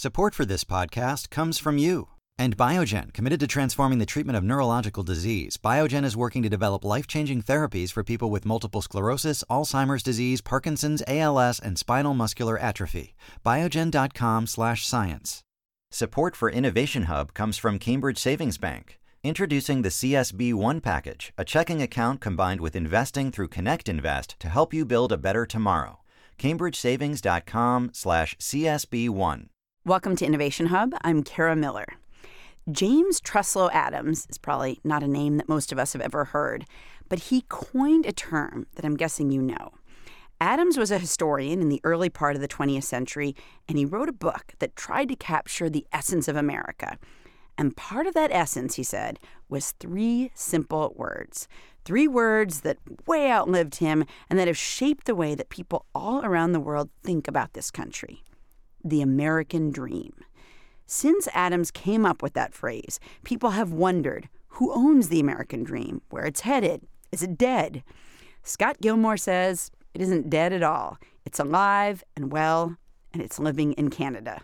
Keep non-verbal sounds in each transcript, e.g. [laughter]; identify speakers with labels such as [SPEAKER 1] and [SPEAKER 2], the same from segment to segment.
[SPEAKER 1] Support for this podcast comes from you. And Biogen, committed to transforming the treatment of neurological disease, Biogen is working to develop life changing therapies for people with multiple sclerosis, Alzheimer's disease, Parkinson's, ALS, and spinal muscular atrophy. Biogen.com slash science. Support for Innovation Hub comes from Cambridge Savings Bank. Introducing the CSB One package, a checking account combined with investing through Connect Invest to help you build a better tomorrow. CambridgeSavings.com slash CSB1.
[SPEAKER 2] Welcome to Innovation Hub. I'm Kara Miller. James Truslow Adams is probably not a name that most of us have ever heard, but he coined a term that I'm guessing you know. Adams was a historian in the early part of the 20th century, and he wrote a book that tried to capture the essence of America. And part of that essence, he said, was three simple words. Three words that way outlived him and that have shaped the way that people all around the world think about this country the American dream. Since Adams came up with that phrase, people have wondered who owns the American dream, where it's headed. Is it dead? Scott Gilmore says it isn't dead at all. It's alive and well, and it's living in Canada.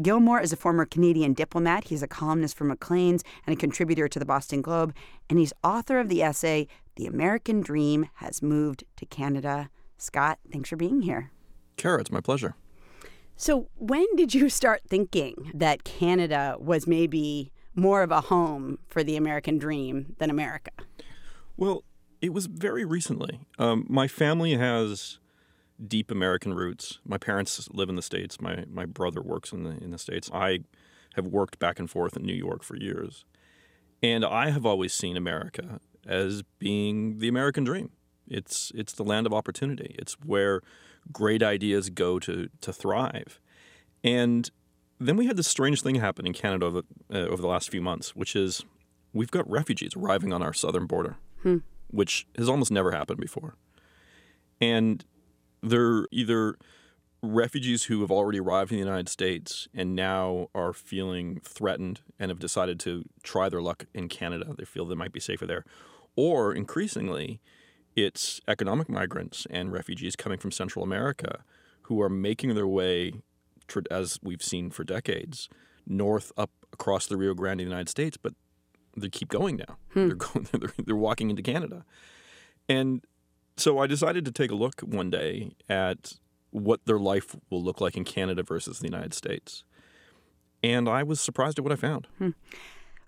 [SPEAKER 2] Gilmore is a former Canadian diplomat. He's a columnist for Maclean's and a contributor to the Boston Globe, and he's author of the essay The American Dream Has Moved to Canada. Scott, thanks for being here.
[SPEAKER 3] Kara, it's my pleasure.
[SPEAKER 2] So, when did you start thinking that Canada was maybe more of a home for the American dream than America?
[SPEAKER 3] Well, it was very recently. Um, my family has deep American roots. My parents live in the states. My my brother works in the in the states. I have worked back and forth in New York for years, and I have always seen America as being the American dream. It's it's the land of opportunity. It's where great ideas go to to thrive. And then we had this strange thing happen in Canada over, uh, over the last few months, which is we've got refugees arriving on our southern border,
[SPEAKER 2] hmm.
[SPEAKER 3] which has almost never happened before. And they're either refugees who have already arrived in the United States and now are feeling threatened and have decided to try their luck in Canada. They feel they might be safer there. Or increasingly, it's economic migrants and refugees coming from Central America who are making their way, as we've seen for decades, north up across the Rio Grande in the United States, but they keep going now.
[SPEAKER 2] Hmm.
[SPEAKER 3] They're going. [laughs] They're, they're walking into Canada, and so I decided to take a look one day at what their life will look like in Canada versus the United States, and I was surprised at what I found.
[SPEAKER 2] Hmm.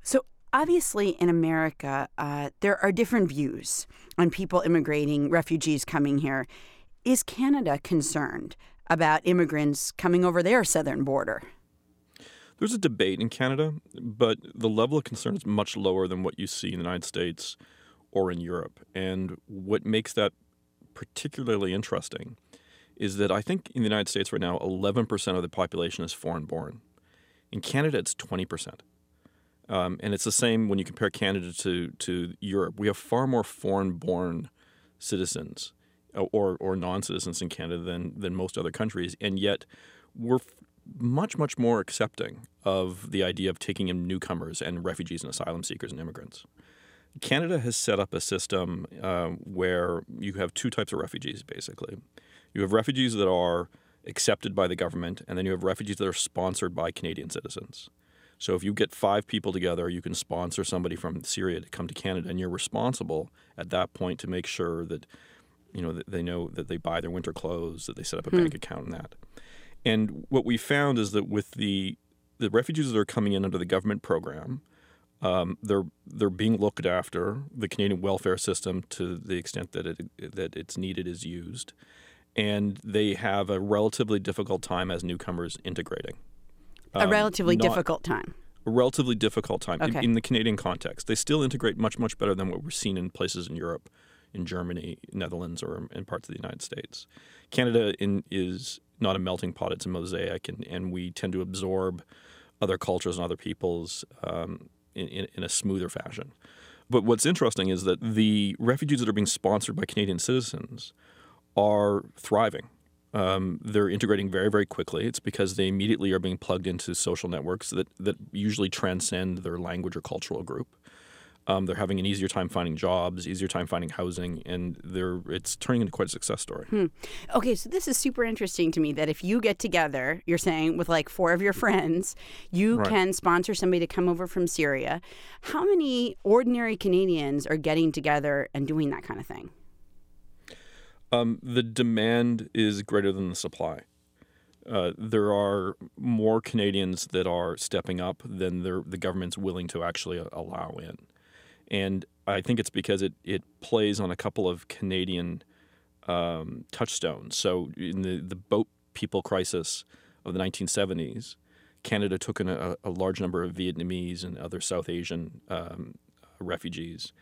[SPEAKER 2] So obviously in America, uh, there are different views on people immigrating, refugees coming here. Is Canada concerned about immigrants coming over their southern border?
[SPEAKER 3] There's a debate in Canada, but the level of concern is much lower than what you see in the United States or in Europe. And what makes that particularly interesting is that I think in the United States right now, 11% of the population is foreign born. In Canada, it's 20%. Um, and it's the same when you compare Canada to, to Europe. We have far more foreign born citizens uh, or, or non citizens in Canada than, than most other countries. And yet, we're much, much more accepting of the idea of taking in newcomers and refugees and asylum seekers and immigrants. Canada has set up a system uh, where you have two types of refugees, basically. You have refugees that are accepted by the government, and then you have refugees that are sponsored by Canadian citizens. So if you get five people together, you can sponsor somebody from Syria to come to Canada, and you're responsible at that point to make sure that you know that they know that they buy their winter clothes, that they set up a
[SPEAKER 2] Hmm.
[SPEAKER 3] bank account, and that. And what we found is that with the the refugees that are coming in under the government program, um, they're they're being looked after. The Canadian welfare system, to the extent that it that it's needed, is used, and they have a relatively difficult time as newcomers integrating.
[SPEAKER 2] A
[SPEAKER 3] Um,
[SPEAKER 2] relatively
[SPEAKER 3] not-
[SPEAKER 2] difficult time.
[SPEAKER 3] a relatively difficult time in, in the Canadian context. They still integrate much, much better than what we're seeing in places in Europe, in Germany, Netherlands, or in parts of the United States. Canada in, is not a melting pot; it's a mosaic, and, and we tend to absorb other cultures and other peoples um, in, in, in a smoother fashion. But what's interesting is that the refugees that are being sponsored by Canadian citizens are thriving. Um, they're integrating very, very quickly. It's because they immediately are being plugged into social networks that, that usually transcend their language or cultural group. Um, they're having an easier time finding jobs, easier time finding housing, and they're it's turning into quite a success story.
[SPEAKER 2] Hmm. Okay, so this is super interesting to me that if you get together, you're saying with like four of your friends, you
[SPEAKER 3] Right.
[SPEAKER 2] can sponsor somebody to come over from Syria. How many ordinary Canadians are getting together and doing that kind of thing?
[SPEAKER 3] Um, the demand is greater than the supply. Uh, there are more Canadians that are stepping up than the government's willing to actually allow in. And I think it's because it, it plays on a couple of Canadian um, touchstones. So, in the, the boat people crisis of the 1970s, Canada took in a, a large number of Vietnamese and other South Asian um, refugees,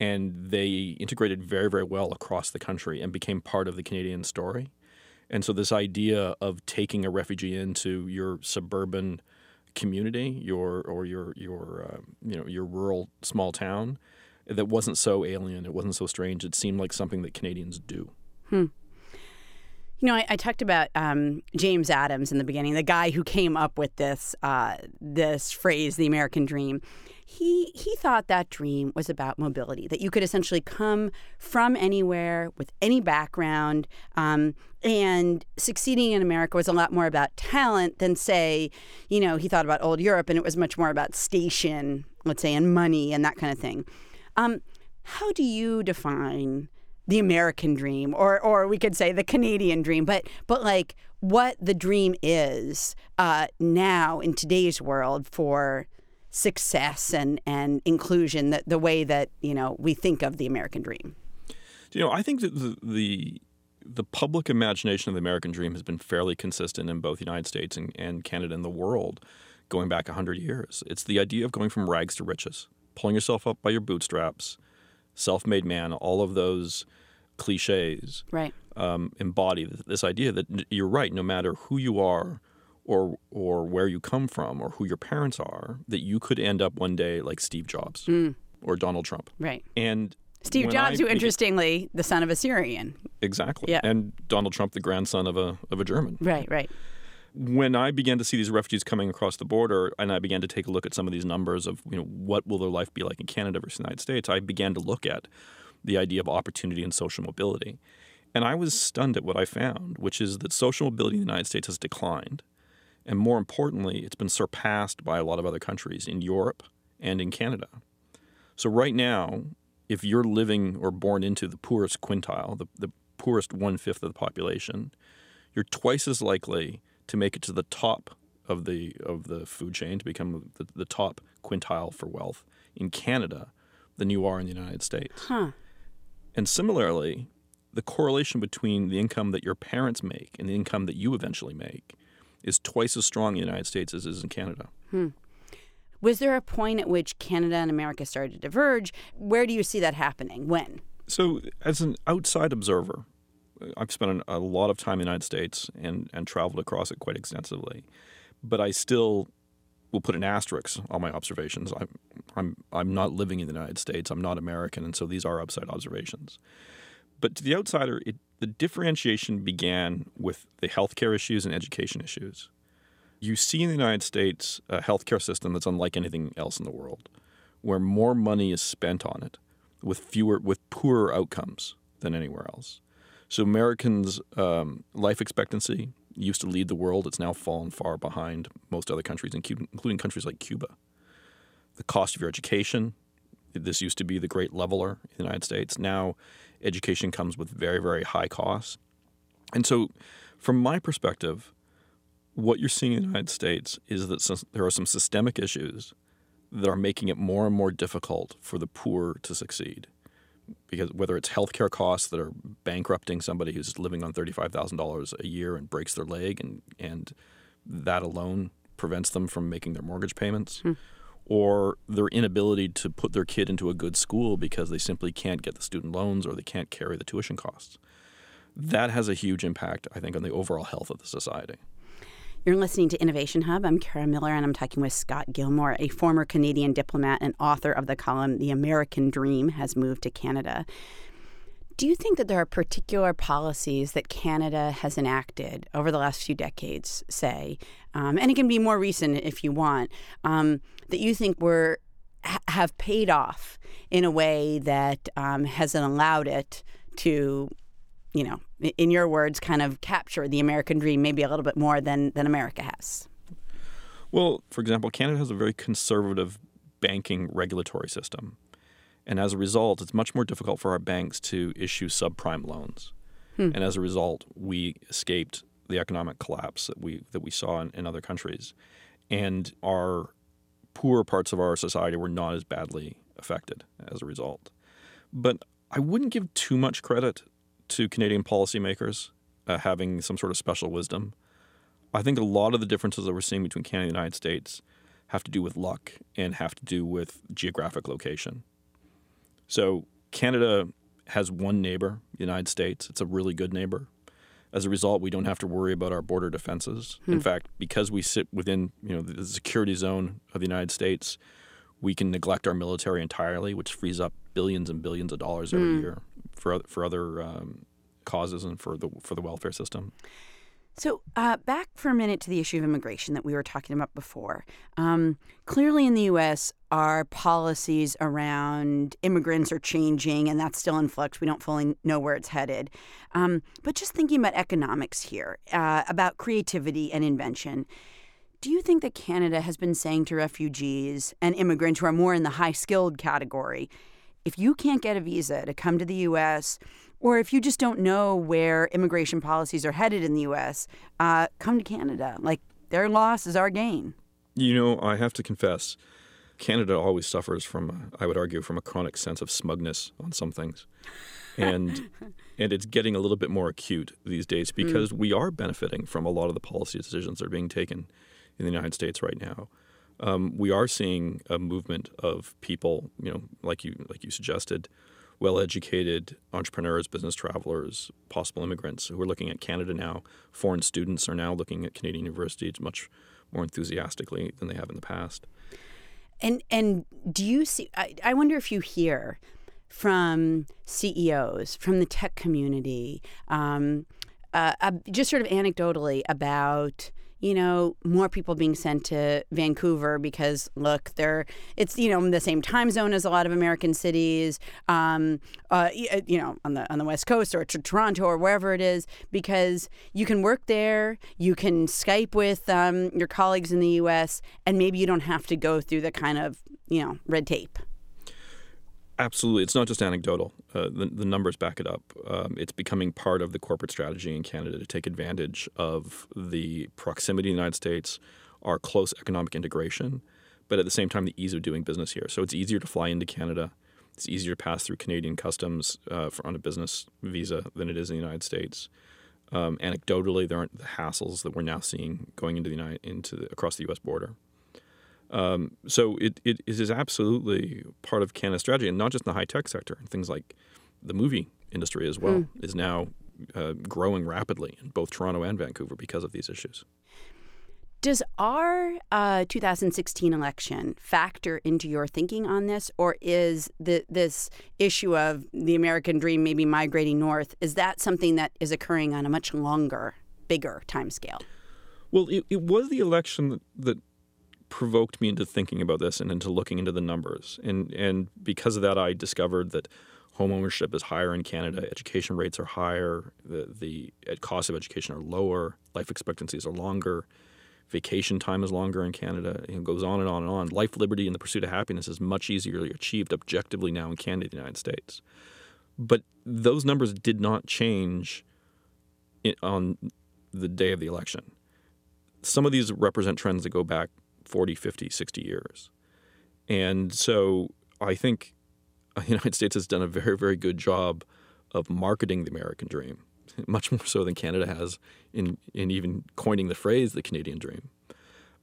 [SPEAKER 3] and they integrated very, very well across the country and became part of the Canadian story. And so, this idea of taking a refugee into your suburban community, your or your your uh, you know your rural small town, that wasn't so alien, it wasn't so strange. It seemed like something that Canadians do.
[SPEAKER 2] You know, I, I talked about um, James Adams in the beginning, the guy who came up with this uh, this phrase, "the American Dream." He he thought that dream was about mobility, that you could essentially come from anywhere with any background, um, and succeeding in America was a lot more about talent than, say, you know, he thought about old Europe, and it was much more about station, let's say, and money and that kind of thing. Um, how do you define the American dream, or or we could say the Canadian dream, but but like what the dream is uh, now in today's world for success and and inclusion, that the way that you know we think of the American dream.
[SPEAKER 3] You know, I think that the, the the public imagination of the American dream has been fairly consistent in both the United States and, and Canada and the world going back 100 years. It's the idea of going from rags to riches, pulling yourself up by your bootstraps, self made man, all of those cliches
[SPEAKER 2] Right.
[SPEAKER 3] um, embody this idea that you're right, no matter who you are or, or where you come from or who your parents are, that you could end up one day like Steve Jobs hmm. or Donald Trump.
[SPEAKER 2] Right.
[SPEAKER 3] And
[SPEAKER 2] Steve Jobs,
[SPEAKER 3] I
[SPEAKER 2] who interestingly the son of a Syrian.
[SPEAKER 3] Exactly.
[SPEAKER 2] Yeah.
[SPEAKER 3] And Donald Trump, the grandson of a of a German.
[SPEAKER 2] Right. Right.
[SPEAKER 3] When I began to see these refugees coming across the border, and I began to take a look at some of these numbers of you know what will their life be like in Canada versus the United States, I began to look at the idea of opportunity and social mobility, and I was stunned at what I found, which is that social mobility in the United States has declined, and more importantly, it's been surpassed by a lot of other countries in Europe and in Canada. So right now, if you're living or born into the poorest quintile, the, the poorest one fifth of the population, you're twice as likely to make it to the top of the of the food chain to become the, the top quintile for wealth in Canada than you are in the United States.
[SPEAKER 2] Huh.
[SPEAKER 3] And similarly, the correlation between the income that your parents make and the income that you eventually make is twice as strong in the United States as it is in Canada. Hmm.
[SPEAKER 2] Was there a point at which Canada and America started to diverge? Where do you see that happening? When?
[SPEAKER 3] So, as an outside observer, I've spent a lot of time in the United States and, and traveled across it quite extensively. But I still will put an asterisk on my observations. I'm, I'm, I'm not living in the United States. I'm not American. And so these are outside observations. But to the outsider, it, the differentiation began with the healthcare issues and education issues. You see in the United States a healthcare system that's unlike anything else in the world, where more money is spent on it with fewer, with poorer outcomes than anywhere else. So Americans' um, life expectancy used to lead the world. It's now fallen far behind most other countries, including countries like Cuba. The cost of your education, this used to be the great leveler in the United States. Now, education comes with very, very high costs. And so, from my perspective, what you're seeing in the United States is that there are some systemic issues that are making it more and more difficult for the poor to succeed because whether it's healthcare costs that are bankrupting somebody who's living on thirty-five thousand dollars a year and breaks their leg, and and that alone prevents them from making their mortgage payments, hmm. Or their inability to put their kid into a good school because they simply can't get the student loans or they can't carry the tuition costs. That has a huge impact, I think, on the overall health of the society.
[SPEAKER 2] You're listening to Innovation Hub. I'm Kara Miller, and I'm talking with Scott Gilmore, a former Canadian diplomat and author of the column The American Dream Has Moved to Canada. Do you think that there are particular policies that Canada has enacted over the last few decades, say, um, and it can be more recent if you want, um, that you think were ha- have paid off in a way that um, hasn't allowed it to, you know, in your words, kind of capture the American dream maybe a little bit more than, than America has?
[SPEAKER 3] Well, for example, Canada has a very conservative banking regulatory system. And as a result, it's much more difficult for our banks to issue subprime loans. Hmm. And as a result, we escaped the economic collapse that we that we saw in, in other countries. And our poor parts of our society were not as badly affected as a result. But I wouldn't give too much credit to Canadian policymakers uh, having some sort of special wisdom. I think a lot of the differences that we're seeing between Canada and the United States have to do with luck and have to do with geographic location. So Canada has one neighbor, the United States. It's a really good neighbor. As a result, we don't have to worry about our border defenses. Hmm. In fact, because we sit within you know the security zone of the United States, we can neglect our military entirely, which frees up billions and billions of dollars every hmm. year for for other um, causes and for the for the welfare system.
[SPEAKER 2] So, uh, back for a minute to the issue of immigration that we were talking about before. Um, clearly, in the U.S., our policies around immigrants are changing, and that's still in flux. We don't fully know where it's headed. Um, but just thinking about economics here, uh, about creativity and invention. Do you think that Canada has been saying to refugees and immigrants who are more in the high skilled category, if you can't get a visa to come to the U.S., or if you just don't know where immigration policies are headed in the U.S., uh, come to Canada. Like their loss is our gain.
[SPEAKER 3] You know, I have to confess, Canada always suffers from, I would argue, from a chronic sense of smugness on some things. And [laughs] and it's getting a little bit more acute these days mm. because mm. we are benefiting from a lot of the policy decisions that are being taken in the United States right now. Um, we are seeing a movement of people, you know, like you like you suggested, well educated entrepreneurs, business travelers, possible immigrants who are looking at Canada now. Foreign students are now looking at Canadian universities much more enthusiastically than they have in the past.
[SPEAKER 2] And and do you see? I, I wonder if you hear from CEOs from the tech community, um, uh, uh, just sort of anecdotally about you know, more people being sent to Vancouver because look, they're it's you know in the same time zone as a lot of American cities, um, uh, uh, you know, on the on the west coast or to Toronto or wherever it is, because you can work there, you can Skype with um, your colleagues in the U.S., and maybe you don't have to go through the kind of you know red tape.
[SPEAKER 3] Absolutely. It's not just anecdotal. Uh, the, the, numbers back it up. Um, it's becoming part of the corporate strategy in Canada to take advantage of the proximity in the United States, our close economic integration, but at the same time, the ease of doing business here. So it's easier to fly into Canada. It's easier to pass through Canadian customs uh, for, on a business visa than it is in the United States. Um, anecdotally, there aren't the hassles that we're now seeing going into the United, into the, across the U.S. border. Um, so it, it is absolutely part of Canada's strategy, and not just in the high tech sector. and Things like the movie industry as well mm. is now uh, growing rapidly in both Toronto and Vancouver because of these issues.
[SPEAKER 2] Does our uh, 2016 election factor into your thinking on this, or is the, this issue of the American dream maybe migrating north is that something that is occurring on a much longer, bigger time scale?
[SPEAKER 3] Well, it, it was the election that, that provoked me into thinking about this and into looking into the numbers. And and because of that, I discovered that home ownership is higher in Canada, education rates are higher, the the cost of education are lower, life expectancies are longer, vacation time is longer in Canada. It goes on and on and on. Life, liberty, and the pursuit of happiness is much easier achieved objectively now in Canada the United States. But those numbers did not change on the day of the election. Some of these represent trends that go back 40, 50, 60 years. And so I think [laughs] the United States has done a very, very good job of marketing the American dream, [laughs] much more so than Canada has in, in even coining the phrase the Canadian dream.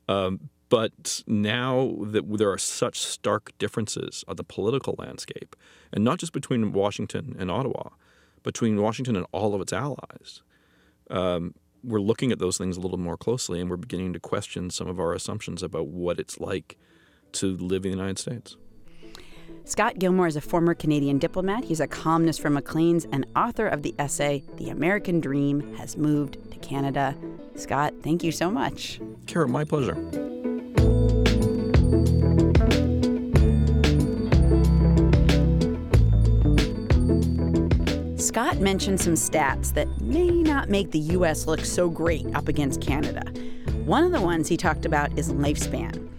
[SPEAKER 3] Um, but now that there are such stark differences on the political landscape, and not just between Washington and Ottawa, between Washington and all of its allies, um, we're looking at those things a little more closely and we're beginning to question some of our assumptions about what it's like to live in the United States.
[SPEAKER 2] Scott Gilmore is a former Canadian diplomat. He's a columnist for Maclean's and author of the essay, The American Dream Has Moved to Canada. Scott, thank you so much.
[SPEAKER 3] Kara, my pleasure.
[SPEAKER 2] Scott mentioned some stats that may not make the US look so great up against Canada. One of the ones he talked about is lifespan.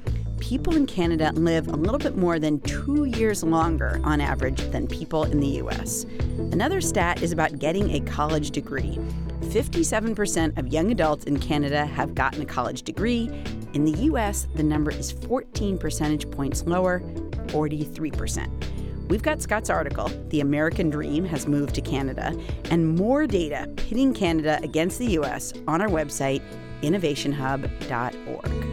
[SPEAKER 2] People in Canada live a little bit more than two years longer on average than people in the US. Another stat is about getting a college degree. 57% of young adults in Canada have gotten a college degree. In the US, the number is 14 percentage points lower, 43%. We've got Scott's article, The American Dream Has Moved to Canada, and more data pitting Canada against the US on our website, innovationhub.org.